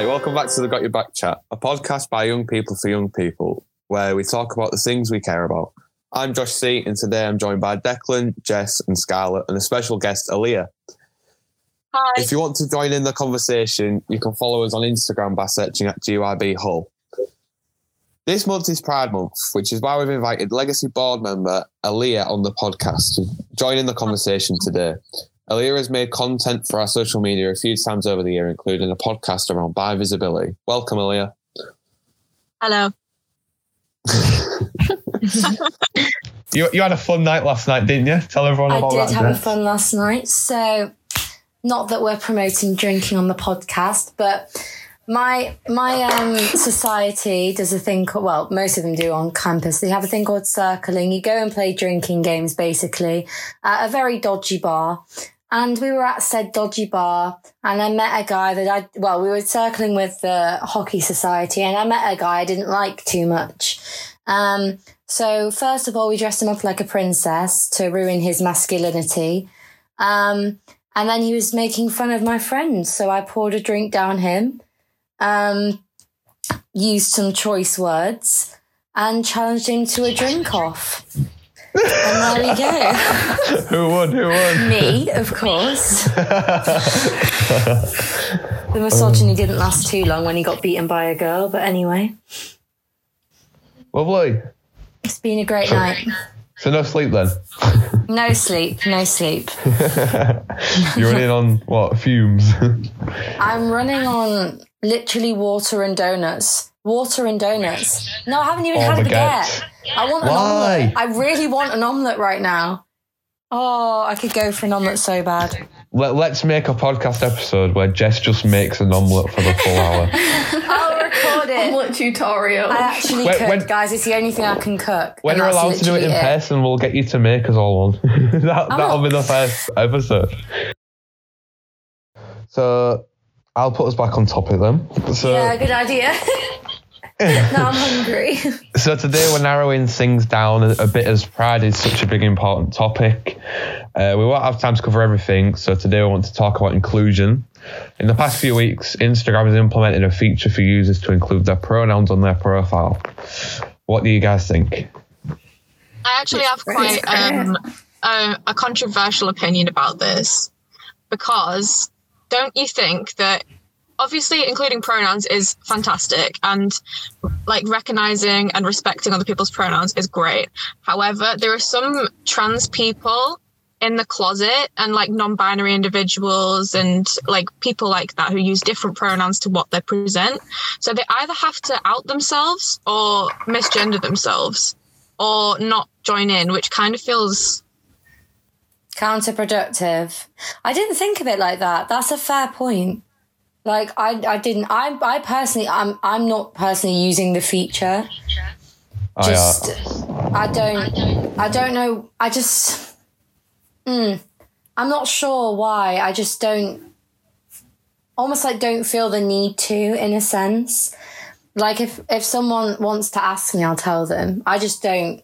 Hi, welcome back to the Got Your Back Chat, a podcast by young people for young people, where we talk about the things we care about. I'm Josh C, and today I'm joined by Declan, Jess, and Scarlett, and a special guest, Aaliyah. Hi. If you want to join in the conversation, you can follow us on Instagram by searching at GYB Hull. This month is Pride Month, which is why we've invited Legacy board member Aaliyah on the podcast to join in the conversation today. Aaliyah has made content for our social media a few times over the year, including a podcast around bi visibility. Welcome, Aaliyah. Hello. You, you had a fun night last night, didn't you? Tell everyone I about did that. have a fun last night. So, not that we're promoting drinking on the podcast, but my my um, society does a thing called well, most of them do on campus. They have a thing called circling. You go and play drinking games, basically, at a very dodgy bar. And we were at said dodgy bar, and I met a guy that I well, we were circling with the hockey society, and I met a guy I didn't like too much. Um, so first of all, we dressed him up like a princess to ruin his masculinity. Um, and then he was making fun of my friends. So I poured a drink down him, um, used some choice words, and challenged him to a drink off. And there we go. Who won? Who won? Me, of course. The misogyny didn't last too long when he got beaten by a girl, but anyway, Lovely. it's been a great night. So no sleep then? No sleep, no sleep. You're running on what fumes? I'm running on literally water and donuts. Water and donuts. No, I haven't even Oh, had a baguette. baguette. I want an Why? omelette. I really want an omelette right now. Oh, I could go for an omelette so bad. Let, let's make a podcast episode where Jess just makes an omelette for the full hour. I'll record it. Omelette tutorial. I actually When- cook, when- guys. It's the only thing I can cook. When and you're allowed to do it in literally person, we'll get you to make us all one. that, that'll be the first episode. So I'll put us back on topic then. So, Yeah, good idea. now I'm hungry. so today we're narrowing things down a, a bit as pride is such a big important topic. Uh, we won't have time to cover everything, so today we want to talk about inclusion. In the past few weeks, Instagram has implemented a feature for users to include their pronouns on their profile. What do you guys think? I actually have quite um, a, a controversial opinion about this because don't you think that obviously including pronouns is fantastic and like recognizing and respecting other people's pronouns is great. However, there are some trans people in the closet and like non-binary individuals and like people like that who use different pronouns to what they present. So they either have to out themselves or misgender themselves or not join in, which kind of feels Counterproductive. I didn't think of it like that. That's a fair point. Like I, I didn't. I, I personally, I'm, I'm not personally using the feature. I, uh, Just, I don't, I don't know. I just, mm, I'm not sure why. I just don't, almost like don't feel the need to, in a sense. Like if if someone wants to ask me, I'll tell them. I just don't.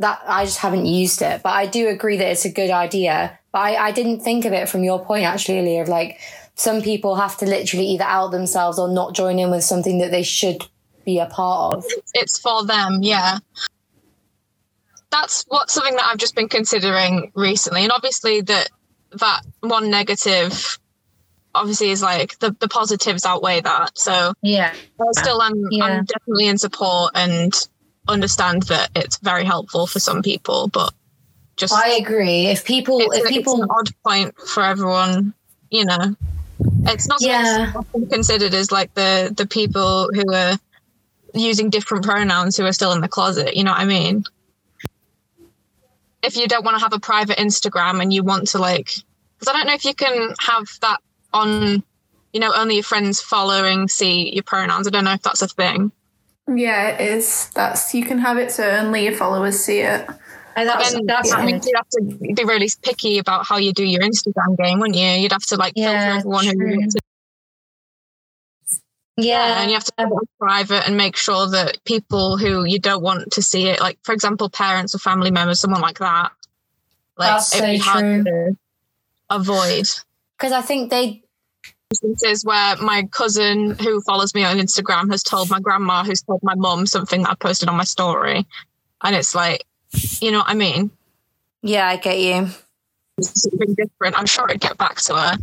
That I just haven't used it, but I do agree that it's a good idea. But I, I didn't think of it from your point actually. Of like some people have to literally either out themselves or not join in with something that they should be a part of. it's for them, yeah. That's what something that I've just been considering recently, and obviously that that one negative obviously is like the, the positives outweigh that. So yeah. I still am Yeah. I'm definitely in support and understand that it's very helpful for some people, but just I agree. If people, it's, if people, an odd point for everyone, you know. It's not Yeah. that's often considered as like the the people who are using different pronouns who are still in the closet. You know what I mean? If you don't want to have a private Instagram and you want to like, because I don't know if you can have that on, you know, only your friends following see your pronouns. I don't know if that's a thing. Yeah, it is. That's you can have it so only your followers see it. And that's, Then that's that means you'd have to be really picky about how you do your Instagram game, wouldn't you? You'd have to like Yeah, filter everyone who yeah. and you have to have it private and make sure that people who you don't want to see it, like for example, parents or family members, someone like that, like That's so true. to avoid. because I think they instances where my cousin who follows me on Instagram has told my grandma, who's told my mum something that I posted on my story. And it's like, you know what I mean? Yeah, I get you. Something different. I'm sure it'd get back to her.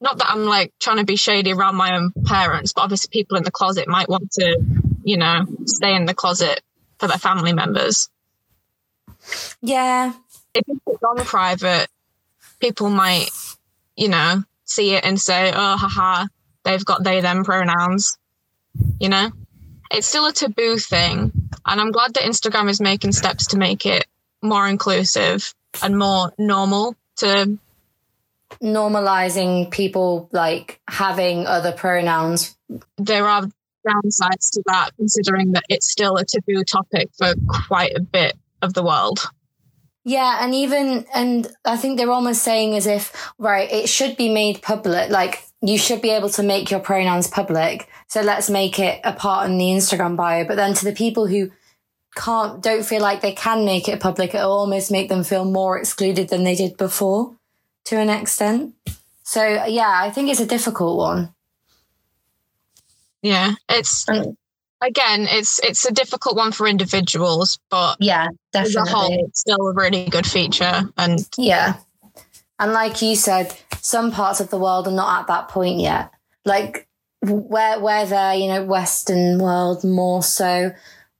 Not that I'm like trying to be shady around my own parents, but obviously people in the closet might want to, you know, stay in the closet for their family members. Yeah. If it's gone private, people might, you know, see it and say, oh, haha, they've got they, them pronouns. You know? It's still a taboo thing. And I'm glad that Instagram is making steps to make it more inclusive and more normal to Normalizing people like having other pronouns. there are downsides to that considering that it's still a taboo topic for quite a bit of the world. Yeah, and even and I think they're almost saying as if right, it should be made public. Like you should be able to make your pronouns public. So let's make it a part in the Instagram bio. But then to the people who can't don't feel like they can make it public, it'll almost make them feel more excluded than they did before to an extent. So yeah, I think it's a difficult one. Yeah. It's um, again, it's it's a difficult one for individuals, but yeah, as a whole, it's still a really good feature. And Yeah. And like you said, some parts of the world are not at that point yet. Like where where they're, you know, Western world more so.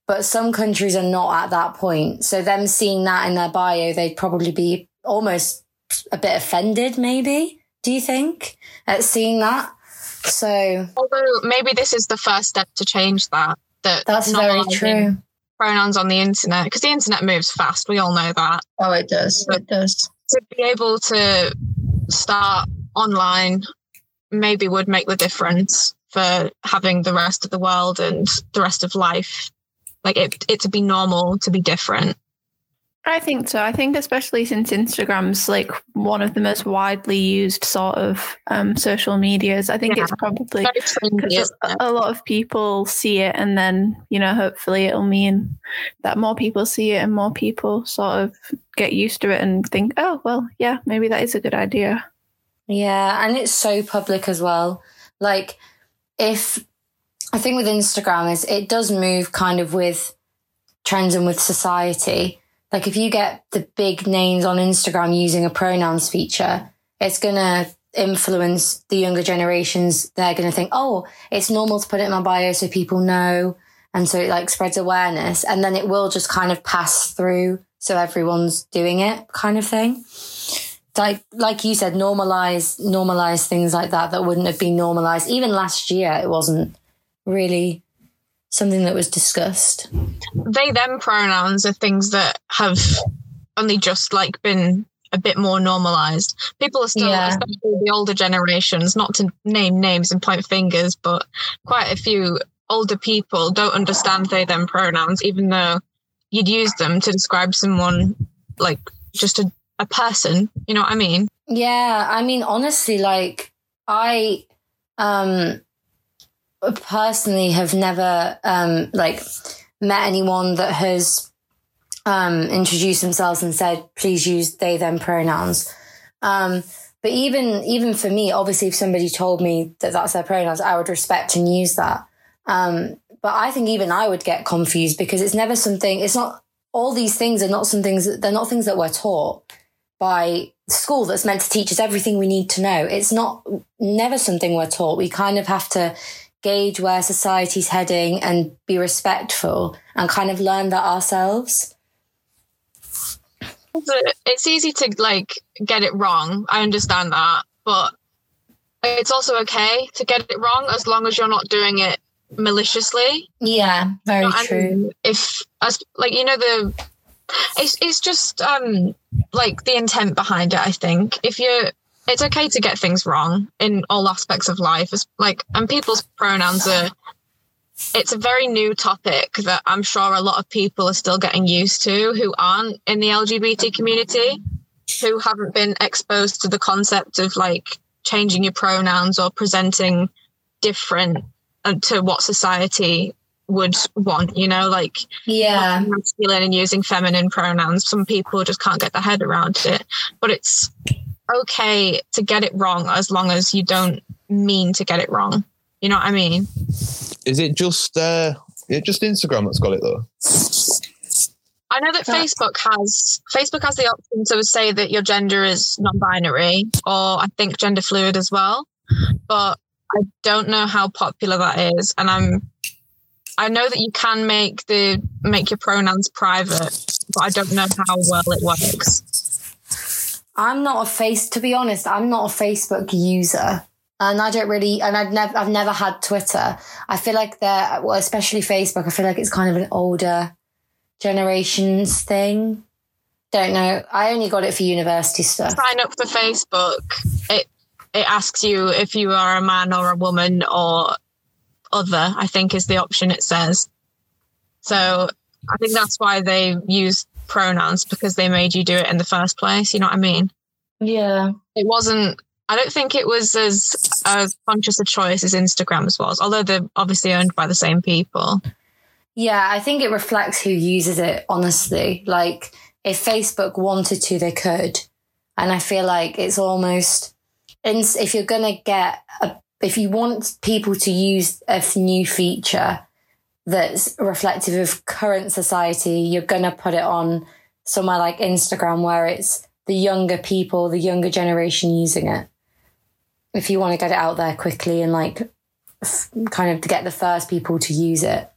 But some countries are not at that point. So them seeing that in their bio, they'd probably be almost a bit offended, maybe. Do you think? At seeing that? So although maybe this is the first step to change that, that that's very true. Pronouns on the internet, because the internet moves fast. We all know that. Oh, it does. It does. To be able to start online maybe would make the difference for having the rest of the world and the rest of life. Like it, it to be normal to be different I think so. I think especially since Instagram's like one of the most widely used sort of um, social medias, I think Yeah. it's probably because isn't a, it? a lot of people see it, and then you know, hopefully, it'll mean that more people see it, and more people sort of get used to it and think, oh, well, yeah, maybe that is a good idea. Yeah, and it's so public as well. Like if I think with Instagram is it does move kind of with trends and with society. Like if you get the big names on Instagram using a pronouns feature, it's gonna influence the younger generations. They're gonna think, oh, it's normal to put it in my bio so people know. And so it like spreads awareness and then it will just kind of pass through so everyone's doing it kind of thing like like you said normalize normalize things like that that wouldn't have been normalized even last year it wasn't really something that was discussed. They them pronouns are things that have only just like been a bit more normalized. People are still Yeah. especially the older generations not to name names and point fingers but quite a few older people don't understand they them pronouns even though you'd use them to describe someone like just a, a person. You know what i mean? Yeah i mean honestly like i um personally have never um like met anyone that has um introduced themselves and said please use they them pronouns um but even even for me obviously if somebody told me that that's their pronouns i would respect and use that um but i think even i would get confused because it's never something it's not all these things are not some things they're not things that we're taught by school that's meant to teach us everything we need to know. It's not never something we're taught. We kind of have to gauge where society's heading and be respectful and kind of learn that ourselves. it's easy to like get it wrong i understand that but it's also okay to get it wrong as long as you're not doing it maliciously Yeah, very I true. if as like you know the it's it's just um like the intent behind it i think if you're it's okay to get things wrong in all aspects of life. It's like and people's pronouns are it's a very new topic that i'm sure a lot of people are still getting used to who aren't in the lgbt community who haven't been exposed to the concept of like changing your pronouns or presenting different uh, to what society would want you know? Like Yeah, masculine and using feminine pronouns some people just can't get their head around it. But it's okay to get it wrong as long as you don't mean to get it wrong. You know what I mean? Is it just uh, is it just Instagram that's got it though? I know that Facebook has Facebook has the option to say that your gender is non-binary, or I think gender fluid as well. But I don't know how popular that is, and I'm I know that you can make the make your pronouns private, but I don't know how well it works. I'm not a face to be honest, I'm not a Facebook user. And I don't really and I've never I've never had Twitter. I feel like they're well, especially Facebook, I feel like it's kind of an older generations thing. Don't know. I only got it for university stuff. Sign up for Facebook. It it asks you if you are a man or a woman or other, I think is the option it says. So I think that's why they use pronouns because they made you do it in the first place. You know what I mean? Yeah. It wasn't, I don't think it was as uh, conscious a choice as Instagram's was, although they're obviously owned by the same people. Yeah, I think it reflects who uses it, honestly. Like, if Facebook wanted to, they could. And I feel like it's almost, if you're going to get a if you want people to use a new feature that's reflective of current society, you're going to put it on somewhere like Instagram where it's the younger people, the younger generation using it. If you want to get it out there quickly and like f- kind of to get the first people to use it.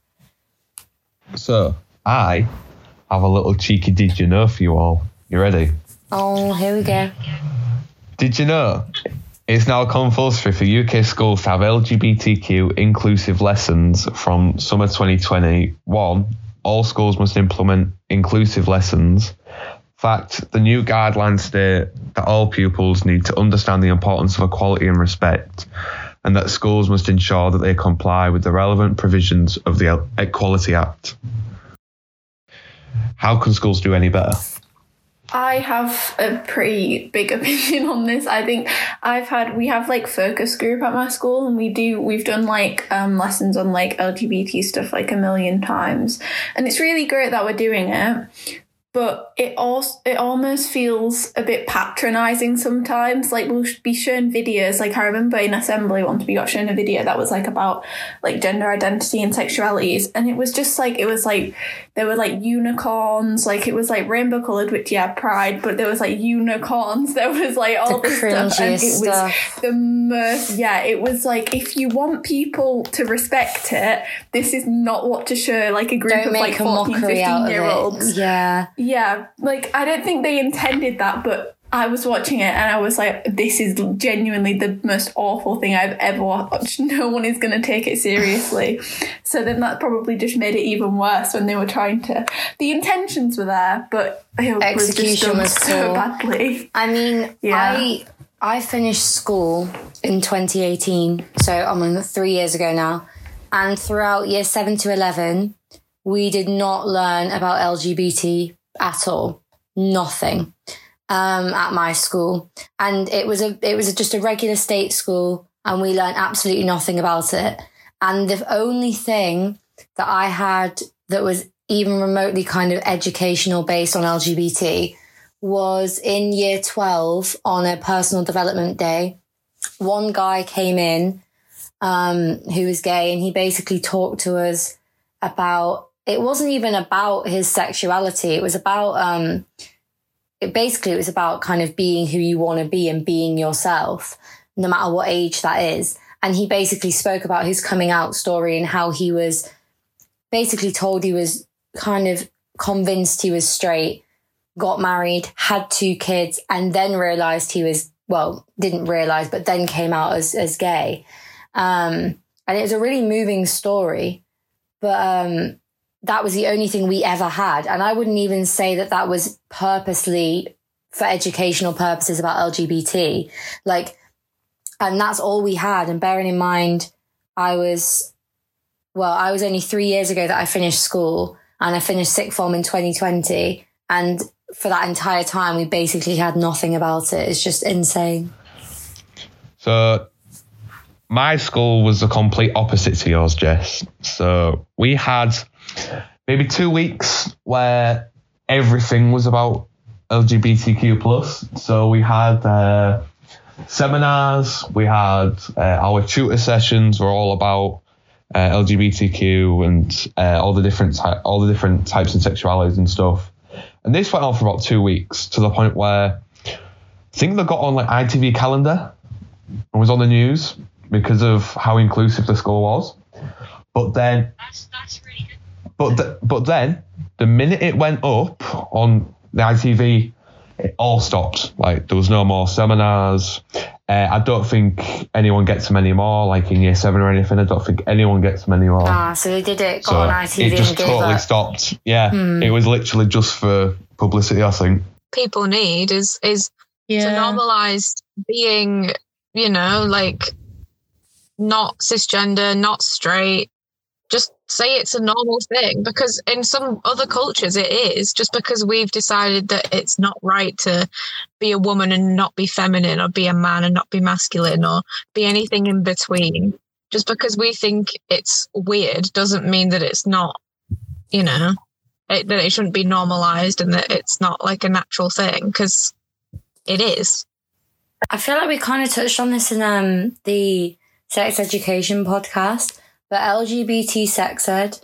So, I have a little cheeky did you know for you all. You ready? Oh, here we go. Did you know it's now compulsory for UK schools to have LGBTQ inclusive lessons from summer 2021. All schools must implement inclusive lessons. In fact, the new guidelines state that all pupils need to understand the importance of equality and respect, and that schools must ensure that they comply with the relevant provisions of the Equality Act. How can schools do any better? I have a pretty big opinion on this. I think I've had we have like focus group at my school and we do we've done like um, lessons on like LGBT stuff like a million times. And it's really great that we're doing it but it also it almost feels a bit patronizing sometimes like we'll be shown videos like i remember in assembly once we got shown a video that was like about like gender identity and sexualities and it was just like it was like there were like unicorns like it was like rainbow colored which yeah pride but there was like unicorns there was like all the this stuff and it stuff. was the most yeah it was like if you want people to respect it this is not what to show like a group Don't of like a 14 15 year olds. Yeah. yeah, like I don't think they intended that, but I was watching it and I was like, this is genuinely the most awful thing I've ever watched. No one is going to take it seriously. so then that probably just made it even worse when they were trying to. The intentions were there, but it was Execution done was so badly. I mean, Yeah. I I finished school in 2018, so I'm on three years ago now. And throughout year seven to 11, we did not learn about LGBT at all. Nothing um, at my school, and it was a it was just a regular state school, and we learned absolutely nothing about it. And the only thing that I had that was even remotely kind of educational based on LGBT was in year 12 on a personal development day. One guy came in um, who was gay and he basically talked to us about it wasn't even about his sexuality. It was about um, it basically it was about kind of being who you want to be and being yourself, no matter what age that is. And he basically spoke about his coming out story and how he was basically told he was kind of convinced he was straight, got married, had two kids, and then realized he was well, didn't realize, but then came out as as gay. Um, and it was a really moving story, but um, that was the only thing we ever had. And I wouldn't even say that that was purposely for educational purposes about LGBT. Like, and that's all we had. And bearing in mind, I was, well, I was only three years ago that I finished school and I finished sixth form in 2020. And for that entire time, we basically had nothing about it. It's just insane. So my school was the complete opposite to yours, Jess. So we had maybe two weeks where everything was about LGBTQ plus. So we had uh, seminars. We had uh, our tutor sessions were all about uh, LGBTQ and uh, all the different ty- all the different types of sexualities and stuff. And this went on for about two weeks to the point where I think they got on like ITV calendar and was on the news because of how inclusive the school was. But then, That's that's really. But th- but then the minute it went up on the ITV, it all stopped. Like there was no more seminars. Uh, I don't think anyone gets them anymore. Like in year seven or anything, I don't think anyone gets them anymore. Ah, so they did it, got so on ITV it just and gave totally up. stopped. Yeah, Hmm. it was literally just for publicity. I think. People need is is to normalize being, you know, like not cisgender, not straight. Just say it's a normal thing because in some other cultures it is just because we've decided that it's not right to be a woman and not be feminine or be a man and not be masculine or be anything in between. Just because we think it's weird doesn't mean that it's not, you know, it, that it shouldn't be normalized and that it's not like a natural thing because it is. I feel like we kind of touched on this in um the sex education podcast, but LGBT sex ed,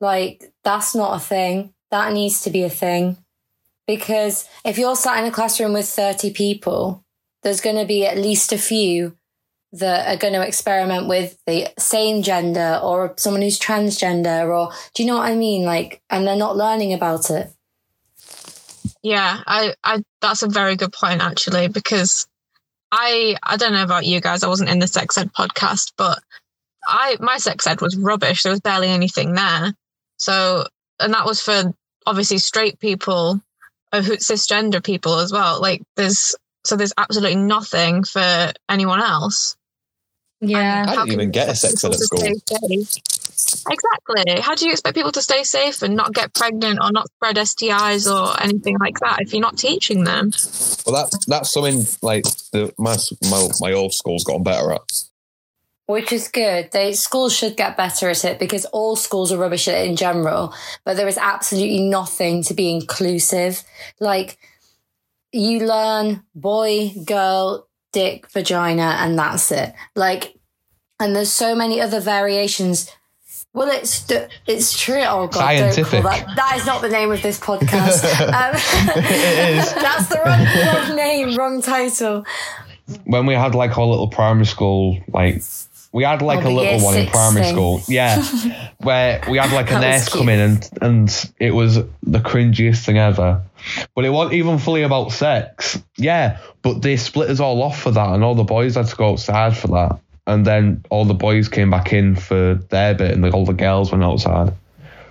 like that's not a thing. That needs to be a thing. Because if you're sat in a classroom with 30 people, there's going to be at least a few that are going to experiment with the same gender or someone who's transgender or do you know what I mean? Like, and they're not learning about it. Yeah, I, I that's a very good point actually because I I don't know about you guys. I wasn't in the sex ed podcast, but I my sex ed was rubbish. There was barely anything there. So and that was for obviously straight people, uh, cisgender people as well. Like there's so there's absolutely nothing for anyone else. Yeah. And I how didn't even get a sex ed people at to stay safe? Exactly. How do you expect people to stay safe and not get pregnant or not spread STIs or anything like that if you're not teaching them? Well, that that's something like the my my, my old school's gotten better at. Which is good. They schools should get better at it because all schools are rubbish at it in general. But there is absolutely nothing to be inclusive. Like you learn boy, girl, dick, vagina, and that's it. Like, and there's so many other variations. Well, it's it's true. Oh god, Scientific. That. that is not the name of this podcast. Um, It is. That's the wrong, wrong name, wrong title. when we had like our little primary school, like we had like Oh, a little one in primary thing. school, yeah, where we had like a nurse come in and and it was the cringiest thing ever. But it wasn't even fully about sex, yeah. But they split us all off for that, and all the boys had to go outside for that, and then all the boys came back in for their bit, and like, all the girls went outside.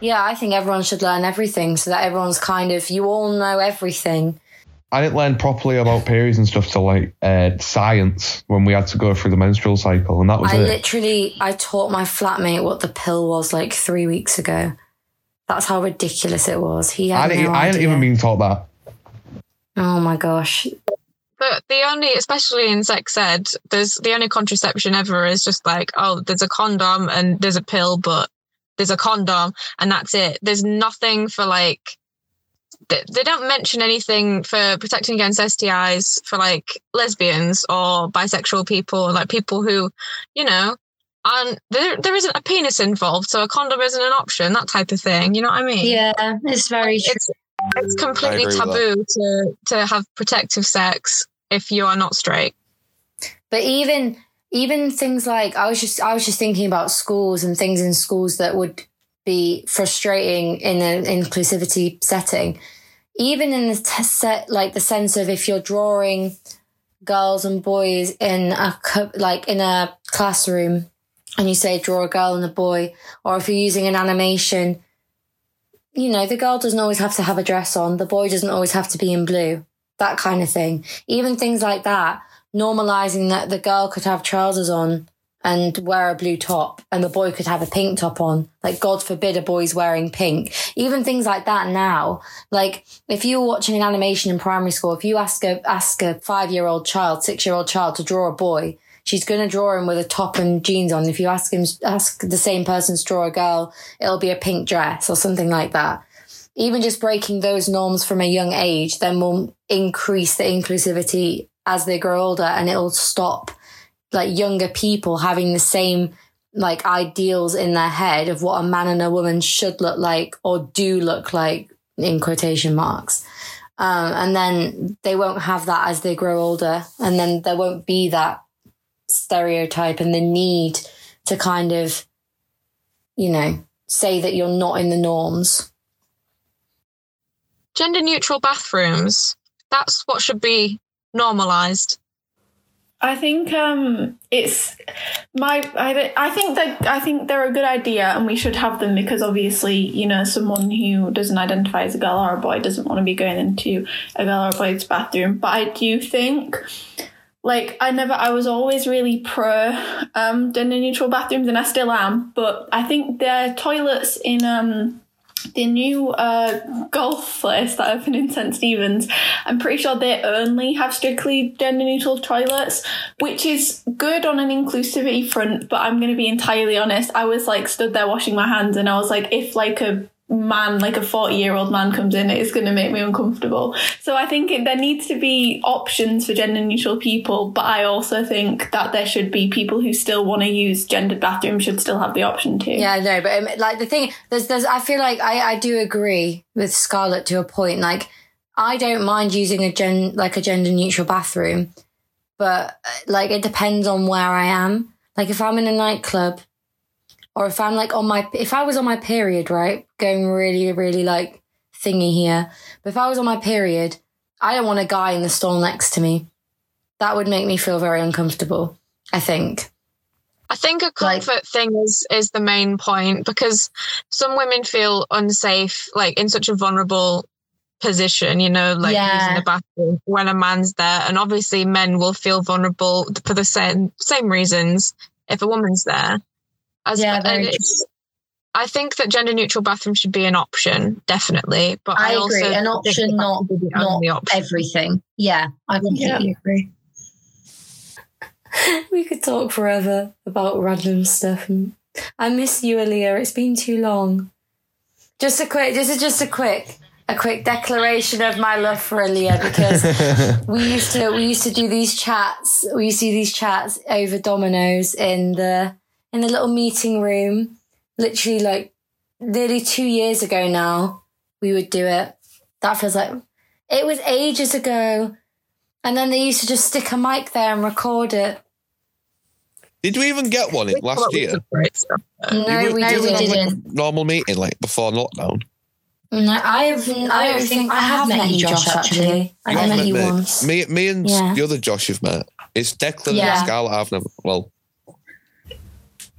Yeah, I think everyone should learn everything so that everyone's kind of you all know everything. I didn't learn properly about periods and stuff till like uh, science when we had to go through the menstrual cycle, and that was I it. literally I taught my flatmate what the pill was like three weeks ago. That's how ridiculous it was. He had I didn't, no I hadn't even been taught that. Oh my gosh! But the only, especially in sex ed, there's the only contraception ever is just like, oh, there's a condom and there's a pill, but there's a condom and that's it. There's nothing for like, they, they don't mention anything for protecting against STIs for like lesbians or bisexual people, like people who, you know, and there there isn't a penis involved, so a condom isn't an option, that type of thing. You know what I mean? Yeah, it's very true. It's it's completely taboo to to have protective sex if you are not straight. But even even things like I was just I was just thinking about schools and things in schools that would be frustrating in an inclusivity setting. Even in the t- set like the sense of if you're drawing girls and boys in a co- like in a classroom and you say draw a girl and a boy or if you're using an animation you know the girl doesn't always have to have a dress on the boy doesn't always have to be in blue that kind of thing. Even things like that normalizing that the girl could have trousers on and wear a blue top and the boy could have a pink top on. Like, God forbid a boy's wearing pink. Even things like that now. Like, if you were watching an animation in primary school, if you ask a, ask a five year old child, six year old child to draw a boy, she's going to draw him with a top and jeans on. If you ask him, ask the same person to draw a girl, it'll be a pink dress or something like that. Even just breaking those norms from a young age then will increase the inclusivity as they grow older and it'll stop like younger people having the same like ideals in their head of what a man and a woman should look like or do look like in quotation marks. Um, and then they won't have that as they grow older. And then there won't be that stereotype and the need to kind of, you know, say that you're not in the norms. Gender neutral bathrooms. That's what should be normalized. I think um, it's my. I, I think that I think they're a good idea, and we should have them because obviously, you know, someone who doesn't identify as a girl or a boy doesn't want to be going into a girl or a boy's bathroom. But I do think, like, I never. I was always really pro um, gender neutral bathrooms, and I still am. But I think their toilets in um, the new uh, golf place that opened in St Stephen's, I'm pretty sure they only have strictly gender neutral toilets, which is good on an inclusivity front. But I'm going to be entirely honest. I was like stood there washing my hands, and I was like, if like a man, like a 40 year old man comes in, it's going to make me uncomfortable. So I think it, there needs to be options for gender neutral people, but I also think that there should be people who still want to use gendered bathrooms should still have the option to. Yeah, no, but um, like the thing, there's, there's, I feel like I, I do agree with Scarlett to a point. Like, I don't mind using a gen, like a gender neutral bathroom, but uh, like it depends on where I am. Like, if I'm in a nightclub, or if I'm like on my, if I was on my period, right, going really, really like thingy here, but if I was on my period, I don't want a guy in the stall next to me. That would make me feel very uncomfortable, I think. I think a comfort like, thing is is the main point because some women feel unsafe, like in such a vulnerable position, you know, like yeah. using the bathroom when a man's there. And obviously men will feel vulnerable for the same same reasons if a woman's there. As yeah, very I think that gender neutral bathrooms should be an option, definitely. But I, I agree, an option, not not option. everything. Yeah, I completely yeah. agree. we could talk forever about random stuff. I miss you, Aaliyah. It's been too long. Just a quick, this is just a quick, a quick declaration of my love for Aaliyah because we used to we used to do these chats. We used to do these chats over Domino's in the in the little meeting room, literally like nearly two years ago now, we would do it. That feels like it was ages ago. And then they used to just stick a mic there and record it. Did we even get one last year? No, we, didn't. Like normal meeting like before lockdown. No, I have. I don't think I have met you, Josh. Actually, I met, met you me. once. Me, me, and yeah. the other Josh have met. It's Declan yeah. and Scarlett. I've never. Well,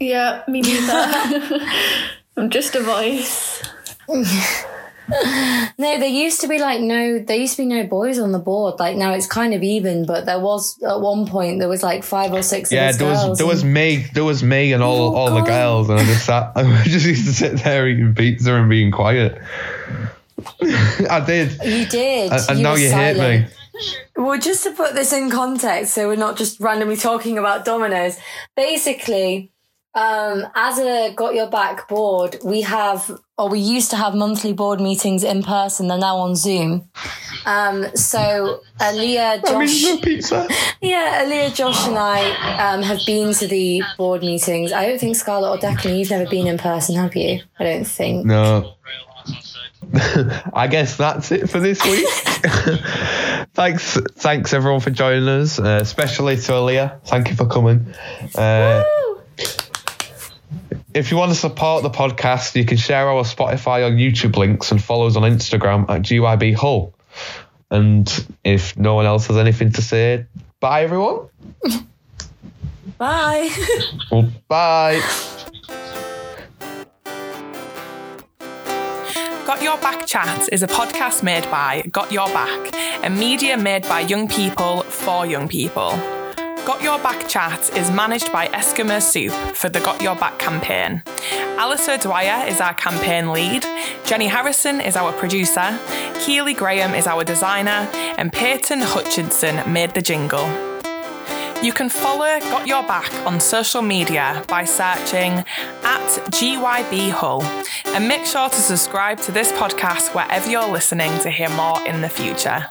yeah, me neither. I'm just a voice. no, there used to be like no, there used to be no boys on the board. Like now it's kind of even, but there was at one point there was like five or six. Yeah, there was there was me, there was me and all oh, all God. the girls, and I just sat, I just used to sit there eating pizza and being quiet. I did. You did. And, and you now you silent. hate me. Well, just to put this in context, so we're not just randomly talking about Domino's. Basically, um, as a Got Your Back board, we have, or we used to have monthly board meetings in person. They're now on Zoom. Um, so Aaliyah, Josh, pizza. yeah, Aaliyah, Josh, and I um, have been to the board meetings. I don't think Scarlett or Declan, you've never been in person, have you? I don't think. No. I guess that's it for this week. thanks, thanks everyone for joining us, uh, especially to Aaliyah. Thank you for coming. Uh, if you want to support the podcast, you can share our Spotify or YouTube links and follow us on Instagram at GYB Hull. And if no one else has anything to say, bye everyone. bye. well, bye. Got Your Back Chat is a podcast made by Got Your Back, a media made by young people for young people. Got Your Back Chat is managed by Eskimo Soup for the Got Your Back campaign. Alice O'Dwyer is our campaign lead, Jenny Harrison is our producer, Keely Graham is our designer, and Peyton Hutchinson made the jingle. You can follow Got Your Back on social media by searching at GYB Hull and make sure to subscribe to this podcast wherever you're listening to hear more in the future.